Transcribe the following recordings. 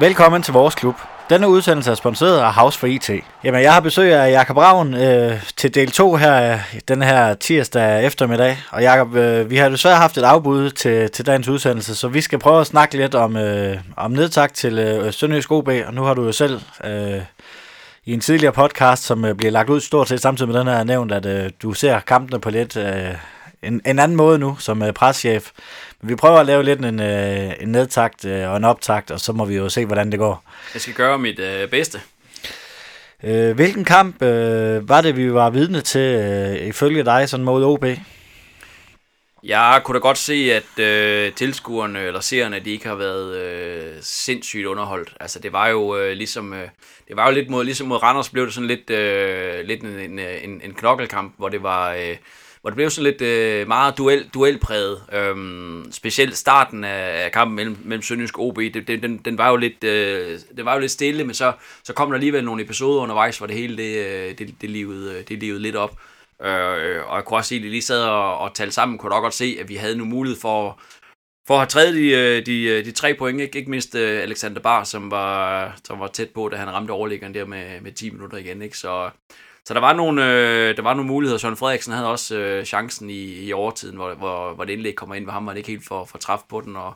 Velkommen til vores klub. Denne udsendelse er sponsoreret af House for IT. Jamen, jeg har besøg af Jakob Ravn øh, til del 2 her den her tirsdag eftermiddag. Og Jakob, øh, vi har desværre haft et afbud til, til dagens udsendelse, så vi skal prøve at snakke lidt om, øh, om nedtak til øh, Sønderjysk OB. Og nu har du jo selv øh, i en tidligere podcast, som øh, bliver lagt ud stort set samtidig med den her nævnt, at øh, du ser kampene på lidt øh, en, en anden måde nu som øh, preschef. Men vi prøver at lave lidt en, øh, en nedtakt øh, og en optakt, og så må vi jo se, hvordan det går. Jeg skal gøre mit øh, bedste. Øh, hvilken kamp øh, var det, vi var vidne til øh, ifølge dig sådan mod OB? Jeg kunne da godt se, at øh, tilskuerne eller seerne, de ikke har været øh, sindssygt underholdt. Altså det var jo øh, ligesom, øh, det var jo lidt mod, ligesom mod Randers blev det sådan lidt, øh, lidt en, en, en, knokkelkamp, hvor det var, øh, hvor det blev sådan lidt øh, meget duel, duelpræget. Øhm, specielt starten af, af kampen mellem, mellem Sønderjysk og OB, det, det, den, den, var jo lidt, øh, det var jo lidt stille, men så, så kom der alligevel nogle episoder undervejs, hvor det hele det, øh, det, det, livede, øh, det livede lidt op. Øh, og jeg kunne også se, at de lige sad og, og talte sammen, kunne da godt se, at vi havde nu mulighed for, for at have træet de, øh, de, de tre point, ikke, ikke mindst Alexander Bar, som var, som var tæt på, da han ramte overliggeren der med, med 10 minutter igen. Ikke? Så, så der var nogle, øh, der var nogle muligheder. Søren Frederiksen havde også øh, chancen i, i overtiden, hvor, hvor, hvor det indlæg kommer ind, ved ham var det ikke helt for, for træf på den. Og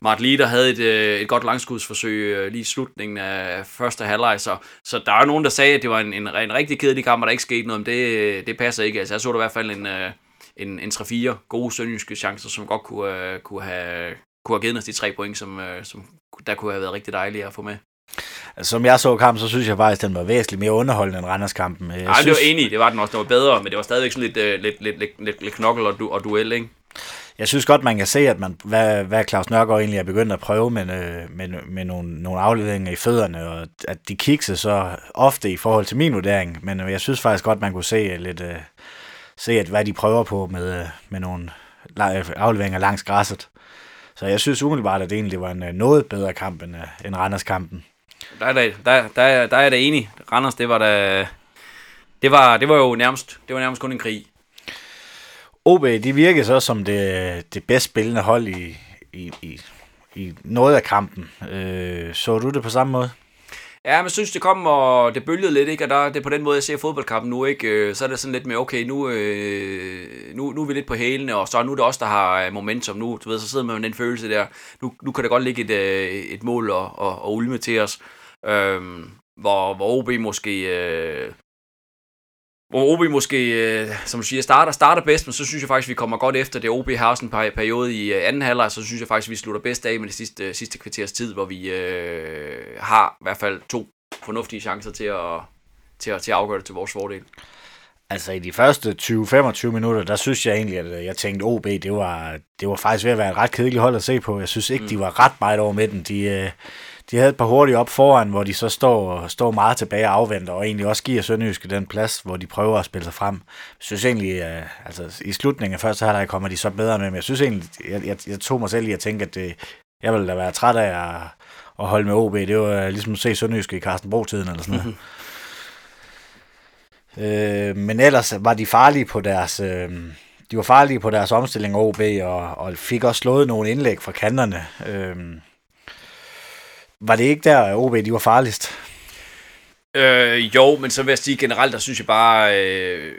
Mart Lieder havde et, øh, et godt langskudsforsøg øh, lige i slutningen af første halvleg. Så, så der er nogen, der sagde, at det var en, en, en rigtig kedelig kamp, og der ikke skete noget. Men det, det passer ikke. Altså, jeg så der i hvert fald en, øh, en, en 3-4 gode sønderjyske chancer, som godt kunne, øh, kunne, have, kunne have givet os de tre point, som, øh, som der kunne have været rigtig dejlige at få med. Altså, som jeg så kampen, så synes jeg faktisk, at den var væsentligt mere underholdende end Randers-kampen. Jeg Nej, synes... det var enig, det var den også, den var bedre, men det var stadigvæk sådan lidt, uh, lidt, lidt, lidt, lidt, lidt knokkel og, du, og duel, ikke? Jeg synes godt, man kan se, at man, hvad, hvad Claus Nørgaard egentlig er begyndt at prøve med, øh, med, med nogle, nogle afleveringer i fødderne, og at de kikser så ofte i forhold til min vurdering, men øh, jeg synes faktisk godt, man kunne se lidt, uh, se, at hvad de prøver på med, med nogle afleveringer langs græsset. Så jeg synes umiddelbart, at det egentlig var en noget bedre kamp end, end Randers-kampen. Der er, der, der, der, der er jeg enig. Randers, det var da... Det var, det var jo nærmest, det var nærmest kun en krig. OB, de virker så som det, det bedst spillende hold i, i, i, i noget af kampen. Øh, så du det på samme måde? Ja, men jeg synes, det kom, og det bølgede lidt, ikke? Og der, det er på den måde, jeg ser fodboldkampen nu, ikke? Øh, så er det sådan lidt med, okay, nu, øh, nu, nu er vi lidt på hælene, og så nu er det også der har momentum nu. Du ved, så sidder man med den følelse der. Nu, nu kan det godt ligge et, øh, et mål og, og, og ulme til os. Øh, hvor, hvor OB måske... Øh, hvor OB måske, øh, som du siger, starter, starter bedst, men så synes jeg faktisk, vi kommer godt efter det. OB har også en periode i øh, anden halvleg, så synes jeg faktisk, vi slutter bedst af med det sidste, øh, sidste kvarters tid, hvor vi øh, har i hvert fald to fornuftige chancer til at, til at, til at afgøre det til vores fordel. Altså i de første 20-25 minutter, der synes jeg egentlig, at jeg tænkte, OB, det var, det var faktisk ved at være et ret kedeligt hold at se på. Jeg synes ikke, mm. de var ret meget over midten. De, øh, de havde et par hurtige op foran, hvor de så står, står meget tilbage og afventer, og egentlig også giver Sønderjyske den plads, hvor de prøver at spille sig frem. Jeg synes egentlig, uh, altså i slutningen af første halvleg kommer de så bedre med, men jeg synes egentlig, jeg, jeg, jeg tog mig selv i at tænke, at det, jeg ville da være træt af at, at holde med OB. Det var ligesom at se Sønderjyske i Carsten Bro-tiden eller sådan noget. øh, men ellers var de farlige på deres... Øh, de var farlige på deres omstilling OB, og, og fik også slået nogle indlæg fra kanterne. Øh, var det ikke der, OB de var farligst? Øh, jo, men så vil jeg sige generelt, der synes jeg bare, øh,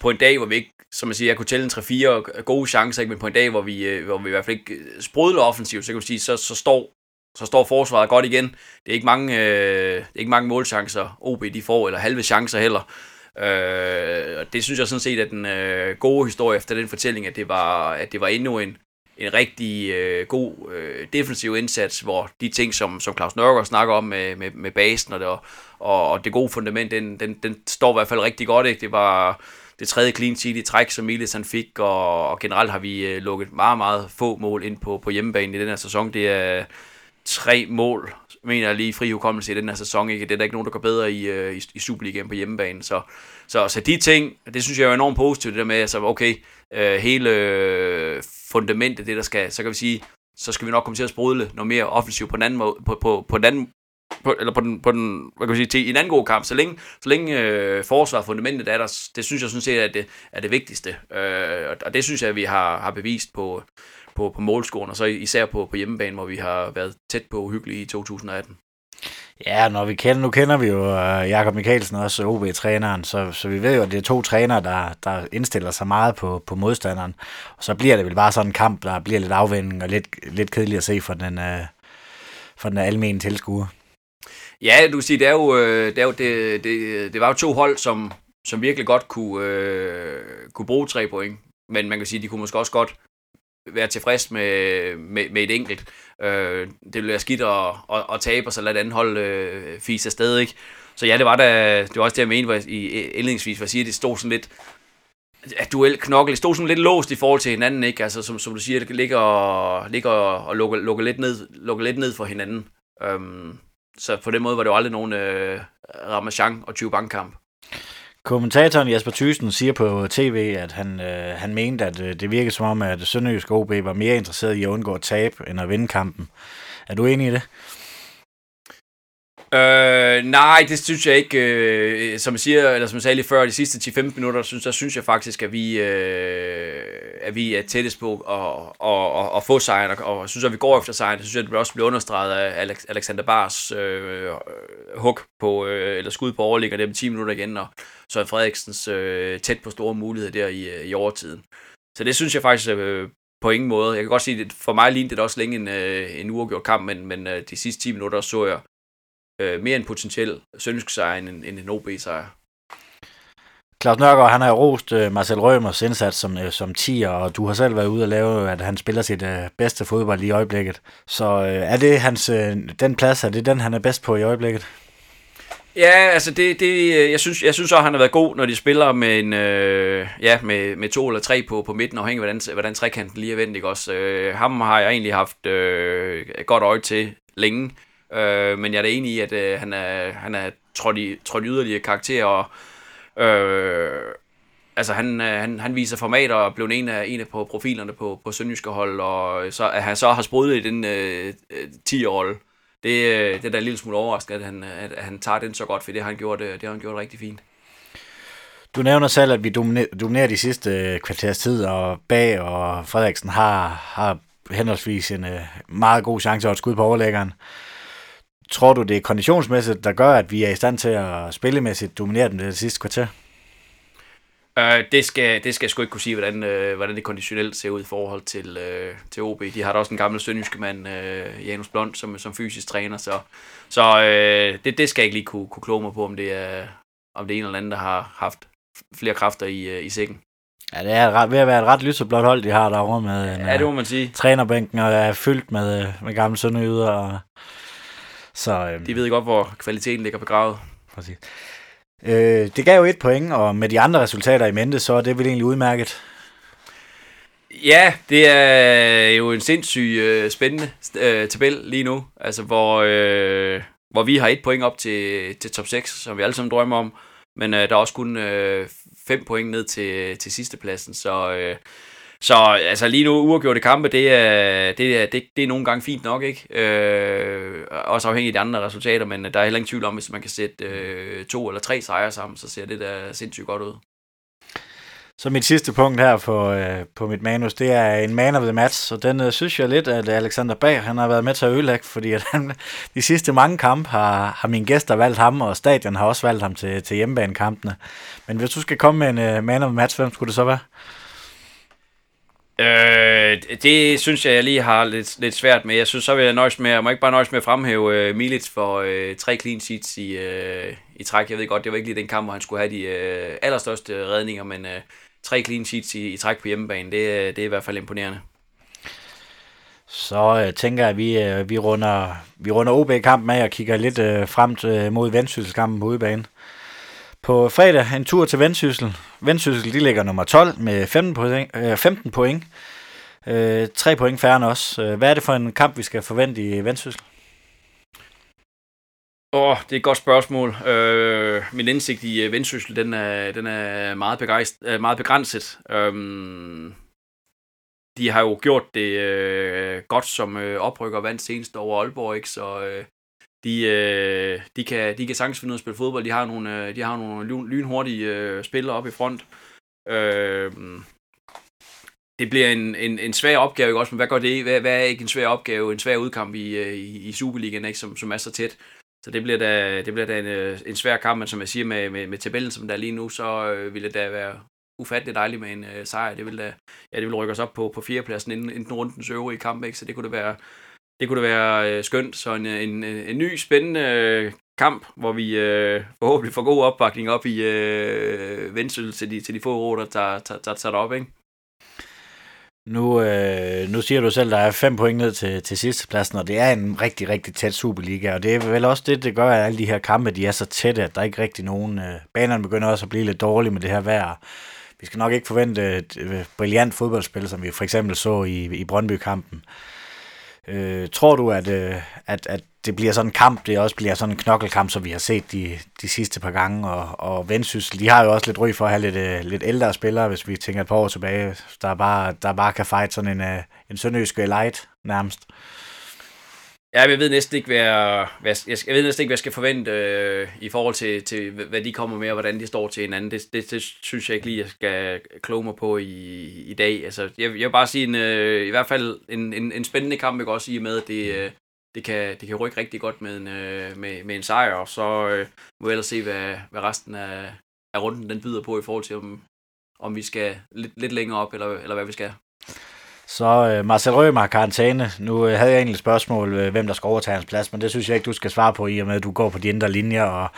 på en dag, hvor vi ikke, som jeg siger, jeg kunne tælle en 3-4 gode chancer, ikke? men på en dag, hvor vi, øh, hvor vi i hvert fald ikke øh, sprudler offensivt, så kan du sige, så, så står så står forsvaret godt igen. Det er ikke mange, øh, det er ikke mange målchancer, OB de får, eller halve chancer heller. Øh, det synes jeg sådan set er den øh, gode historie efter den fortælling, at det var, at det var endnu en, en rigtig øh, god øh, defensiv indsats, hvor de ting, som, som Claus Nørgaard snakker om med, med, med basen og det, og, og det gode fundament, den, den, den står i hvert fald rigtig godt. Ikke? Det var det tredje clean sheet i træk, som Miles han fik, og, og generelt har vi øh, lukket meget, meget få mål ind på, på hjemmebane i den her sæson. Det er tre mål, mener jeg lige fri hukommelse i den her sæson. Ikke? Det er der ikke nogen, der går bedre i, øh, i, i Superligaen på hjemmebane. Så, så, så de ting, det synes jeg er enormt positivt, det der med, altså, okay, øh, hele øh, fundamentet, det der skal, så kan vi sige, så skal vi nok komme til at sprudle noget mere offensivt på den anden måde, på, på, på den anden på, eller på den, på den, hvad kan vi sige, til en anden god kamp, så længe, så længe øh, forsvar fundamentet er der, det synes jeg sådan set er det, er det vigtigste, øh, og det synes jeg, at vi har, har bevist på, på, på målscoren, og så især på, på hjemmebane, hvor vi har været tæt på uhyggelige i 2018. Ja, når vi kender, nu kender vi jo øh, Jakob Mikkelsen, også OB-træneren, så, så vi ved jo, at det er to trænere, der, der indstiller sig meget på, på modstanderen. Og så bliver det vel bare sådan en kamp, der bliver lidt afvinding og lidt, lidt kedelig at se for den, uh, for den almindelige tilskuer. Ja, du kan sige, det, er jo, øh, det, er jo, det, det, det var jo to hold, som, som virkelig godt kunne, øh, kunne bruge tre point. Men man kan sige, de kunne måske også godt være tilfreds med, med, med et enkelt. Øh, det ville være skidt at, at, at tabe, og så lade andet hold øh, fise afsted, ikke? Så ja, det var, da, det var også det, jeg mente i indledningsvis, hvor jeg siger, det stod sådan lidt, at duel knokkel, det stod sådan lidt låst i forhold til hinanden, ikke? Altså, som, som du siger, det ligger og, ligger og lukker, lukker, lidt ned, lukker lidt ned for hinanden. Øhm, så på den måde var det jo aldrig nogen øh, Ramachan og 20 bankkamp. Kommentatoren Jasper Thyssen siger på tv, at han, øh, han mente, at øh, det virkede som om, at Sønderjysk OB var mere interesseret i at undgå at tabe, end at vinde kampen. Er du enig i det? Øh, nej, det synes jeg ikke. Øh, som jeg siger, eller som jeg sagde lige før, de sidste 10-15 minutter, synes, der synes jeg faktisk, at vi, øh, at vi er tættest på at, at, at, at få sejren, og, og synes, at vi går efter sejren. Det synes jeg, det også bliver understreget af Alex, Alexander Bars øh, hook på, øh, eller skud på overligger dem 10 minutter igen, og så Frederiksens øh, tæt på store muligheder der i, øh, i overtiden. Så det synes jeg faktisk øh, på ingen måde. Jeg kan godt sige, at for mig lignede det også længe en, øh, en uafgjort kamp, men, men øh, de sidste 10 minutter så jeg øh, mere en potentiel sønderjysk sejr end en, end en OB-sejr. Claus Nørgaard, han har rost uh, Marcel Rømers indsats som, uh, som 10'er, og du har selv været ude og lave, at han spiller sit uh, bedste fodbold i øjeblikket. Så uh, er det hans, uh, den plads, er det den, han er bedst på i øjeblikket? Ja, altså det, det, jeg synes, jeg synes også, han har været god, når de spiller med en, øh, ja, med, med to eller tre på, på midten, afhængig af, hvordan, hvordan trekanten lige er vendt, ikke også? Øh, ham har jeg egentlig haft øh, godt øje til længe. Øh, men jeg er da enig i, at øh, han er, han er trådt, i, trådt yderligere karakter, og øh, altså han, øh, han, han viser formater og blev en af, en af på profilerne på, på Sønderjyske hold, og så, at han så har sprudlet i den øh, øh 10-rolle, det, øh, det er da en lille smule overraskende, at han, at han tager den så godt, for det har han gjort, det, det har han gjort rigtig fint. Du nævner selv, at vi dominerer, de sidste øh, kvarters tid, og Bag og Frederiksen har, har henholdsvis en meget god chance at et skud på overlæggeren. Tror du, det er konditionsmæssigt, der gør, at vi er i stand til at spillemæssigt dominere dem det sidste kvarter? Uh, det, skal, det skal jeg sgu ikke kunne sige, hvordan, uh, hvordan det konditionelt ser ud i forhold til, uh, til OB. De har da også en gammel sønderjyske mand, uh, Janus Blond, som, som fysisk træner, så, så uh, det, det skal jeg ikke lige kunne, kunne kloge mig på, om det er, om det er en eller anden, der har haft flere kræfter i, uh, i sækken. Ja, det er ved at være et ret lyseblåt hold, de har derovre med en, ja, det må man sige. trænerbænken, og er fyldt med, med gamle sønderjyder, og så, øhm, de ved godt, hvor kvaliteten ligger begravet. Præcis. Øh, det gav jo et point, og med de andre resultater i mente, så er det vel egentlig udmærket. Ja, det er jo en sindssygt øh, spændende øh, tabel lige nu, altså hvor, øh, hvor vi har et point op til, til top 6, som vi alle sammen drømmer om, men øh, der er også kun øh, fem point ned til, til sidstepladsen, så øh, så altså lige nu, uafgjorte kampe, det er, det er, det, det er nogle gange fint nok, ikke? Øh, også afhængigt af de andre resultater, men der er heller ingen tvivl om, hvis man kan sætte øh, to eller tre sejre sammen, så ser det da sindssygt godt ud. Så mit sidste punkt her på, øh, på mit manus, det er en man of the match, og den øh, synes jeg lidt, at Alexander Bag, han har været med til at ødelægge, fordi at han, de sidste mange kampe har, har mine gæster valgt ham, og stadion har også valgt ham til, til hjemmebanekampene. Men hvis du skal komme med en øh, man of the match, hvem skulle det så være? Øh, det synes jeg, jeg lige har lidt, lidt svært med. Jeg synes, så vil jeg nøjes med, jeg må ikke bare nøjes med at fremhæve øh, uh, Milic for uh, tre clean sheets i, uh, i træk. Jeg ved godt, det var ikke lige den kamp, hvor han skulle have de uh, allerstørste redninger, men uh, tre clean sheets i, i træk på hjemmebane, det, det er i hvert fald imponerende. Så uh, tænker jeg, at vi, uh, vi runder, vi runder OB-kampen af og kigger lidt uh, frem til, mod Vendsysselskampen på udebane. På fredag en tur til Vendsyssel. Vendsyssel de ligger nummer 12 med 15 point. Øh, 15 point. Øh, 3 point færre end os. Øh, hvad er det for en kamp, vi skal forvente i Vendsyssel? Åh, oh, det er et godt spørgsmål. Øh, min indsigt i øh, Vendsyssel, den er, den er meget, begejst, øh, meget begrænset. Um, de har jo gjort det øh, godt som øh, oprykker vandt senest over Aalborg, ikke? så øh, de, øh, de, kan, de kan sagtens finde ud af at spille fodbold. De har nogle, øh, de har nogle lynhurtige øh, spillere op i front. Øh, det bliver en, en, en svær opgave, ikke også? Men hvad gør det hvad, hvad er ikke en svær opgave? En svær udkamp i, øh, i, i Superligaen, ikke? Som, som er så tæt. Så det bliver da, det bliver da en, øh, en svær kamp, men som jeg siger med, med, med tabellen, som der er lige nu, så øh, ville det da være ufatteligt dejligt med en øh, sejr. Det ville, da, ja, det ville rykke os op på, på fjerdepladsen inden, inden rundens øvrige kamp, ikke? Så det kunne da være, det kunne da være øh, skønt. Så en, øh, en, øh, en ny spændende øh, kamp, hvor vi øh, forhåbentlig får god opbakning op i øh, Vendsyssel til de, til de få råd, der tager, tager, tager, tager op, ikke? Nu, øh, nu siger du selv, at der er fem point ned til, til sidste pladsen, og det er en rigtig, rigtig tæt Superliga, og det er vel også det, det gør, at alle de her kampe, de er så tætte, at der er ikke rigtig nogen... Øh, banerne begynder også at blive lidt dårlige med det her vejr. Vi skal nok ikke forvente et øh, brilliant fodboldspil, som vi for eksempel så i, i Brøndby-kampen. Øh, Øh, tror du, at, øh, at, at det bliver sådan en kamp, det også bliver sådan en knokkelkamp, som vi har set de, de sidste par gange, og, og Vendsyssel, de har jo også lidt ry for at have lidt, øh, lidt ældre spillere, hvis vi tænker et par år tilbage, der bare, der bare kan fight sådan en, øh, en sønderjyske light nærmest. Ja, jeg ved næsten ikke, hvad jeg, hvad jeg, jeg ved næsten ikke, hvad jeg skal forvente øh, i forhold til, til, hvad de kommer med, og hvordan de står til hinanden. Det, det, det synes jeg ikke lige, jeg skal kloge mig på i, i dag. Altså, jeg, jeg vil bare sige, en, øh, i hvert fald en, en, en spændende kamp, jeg kan også sige med, at det, øh, det, kan, det kan rykke rigtig godt med en, øh, med, med en sejr, og så øh, må vi ellers se, hvad, hvad resten af, af runden den byder på i forhold til, om, om vi skal lidt, lidt længere op, eller, eller hvad vi skal. Så øh, Marcel Rømer har karantæne. Nu øh, havde jeg egentlig et spørgsmål, øh, hvem der skal overtage hans plads, men det synes jeg ikke, du skal svare på, i og med, at du går på de indre linjer. Og,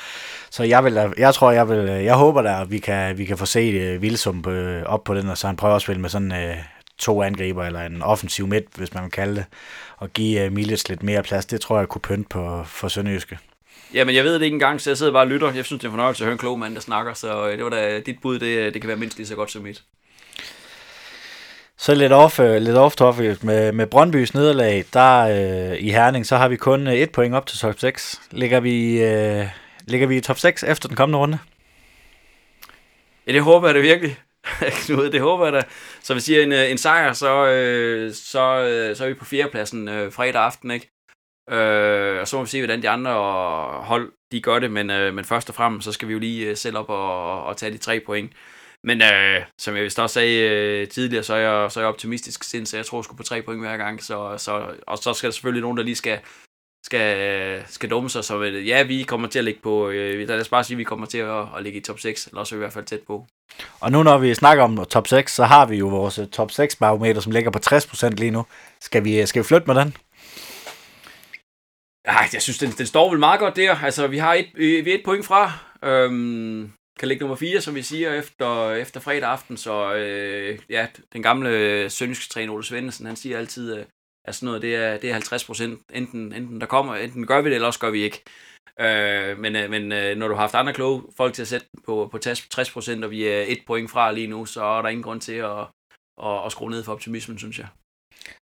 så jeg, vil, jeg tror, jeg vil, øh, jeg håber da, at vi kan, vi kan få set øh, Vilsum øh, op på den, og så han prøver at spille med sådan øh, to angriber, eller en offensiv midt, hvis man kan kalde det, og give øh, Milic lidt mere plads. Det tror jeg kunne pynte på for Sønderjyske. Jamen, jeg ved det ikke engang, så jeg sidder bare og lytter. Jeg synes, det er en fornøjelse at høre en klog mand, der snakker, så øh, det var da dit bud, det, øh, det kan være mindst lige så godt som mit. Så lidt off, øh, lidt off topic med, med Brøndbys nederlag, der øh, i Herning, så har vi kun øh, et point op til top 6. Ligger vi, øh, ligger vi i top 6 efter den kommende runde? Ja, det håber jeg da virkelig. Knud, det håber jeg da. Så vi siger en, øh, en sejr, så, øh, så, øh, så er vi på fjerdepladsen øh, fredag aften, ikke? Øh, og så må vi se, hvordan de andre hold de gør det, men, øh, men først og fremmest, så skal vi jo lige øh, selv op og, og tage de tre point. Men øh, som jeg vist også sagde øh, tidligere, så er, jeg, så er jeg optimistisk sind, så jeg tror sgu på tre point hver gang. Så, så, og så skal der selvfølgelig nogen, der lige skal, skal, skal dumme sig. Så øh, ja, vi kommer til at ligge på, øh, lad os bare sige, at vi kommer til at, at ligge i top 6, eller også i hvert fald tæt på. Og nu når vi snakker om top 6, så har vi jo vores øh, top 6 barometer, som ligger på 60% lige nu. Skal vi, øh, skal vi flytte med den? Nej, jeg synes, den, den står vel meget godt der. Altså, vi har et, vi er et point fra. Øhm, kan ligge nummer 4, som vi siger, efter, efter fredag aften. Så øh, ja, den gamle sønderjyske træner Ole Svendsen, han siger altid, øh, at sådan noget, det er, det er 50 procent. Enten, enten der kommer, enten gør vi det, eller også gør vi ikke. Øh, men øh, men øh, når du har haft andre kloge folk til at sætte på, på 60 procent, og vi er et point fra lige nu, så er der ingen grund til at, at, at skrue ned for optimismen, synes jeg.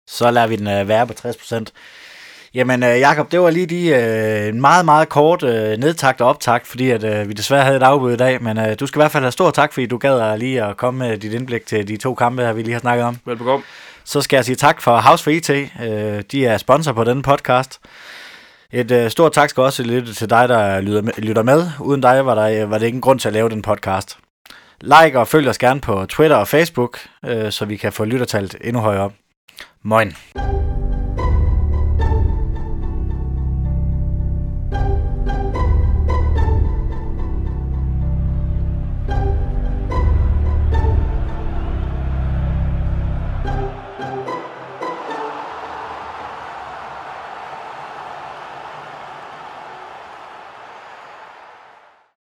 Så lader vi den øh, være på 60 procent. Jamen, øh, Jakob, det var lige de øh, en meget, meget kort øh, nedtagt og optagt, fordi at, øh, vi desværre havde et afbud i dag, men øh, du skal i hvert fald have stor tak, fordi du gad lige at komme med dit indblik til de to kampe, her vi lige har snakket om. Velbekomme. Så skal jeg sige tak for House for IT. Øh, de er sponsor på denne podcast. Et øh, stort tak skal også lytte til dig, der lytter med, lytter med. Uden dig var, der, var det ikke en grund til at lave den podcast. Like og følg os gerne på Twitter og Facebook, øh, så vi kan få lyttertalt endnu højere op. Moin.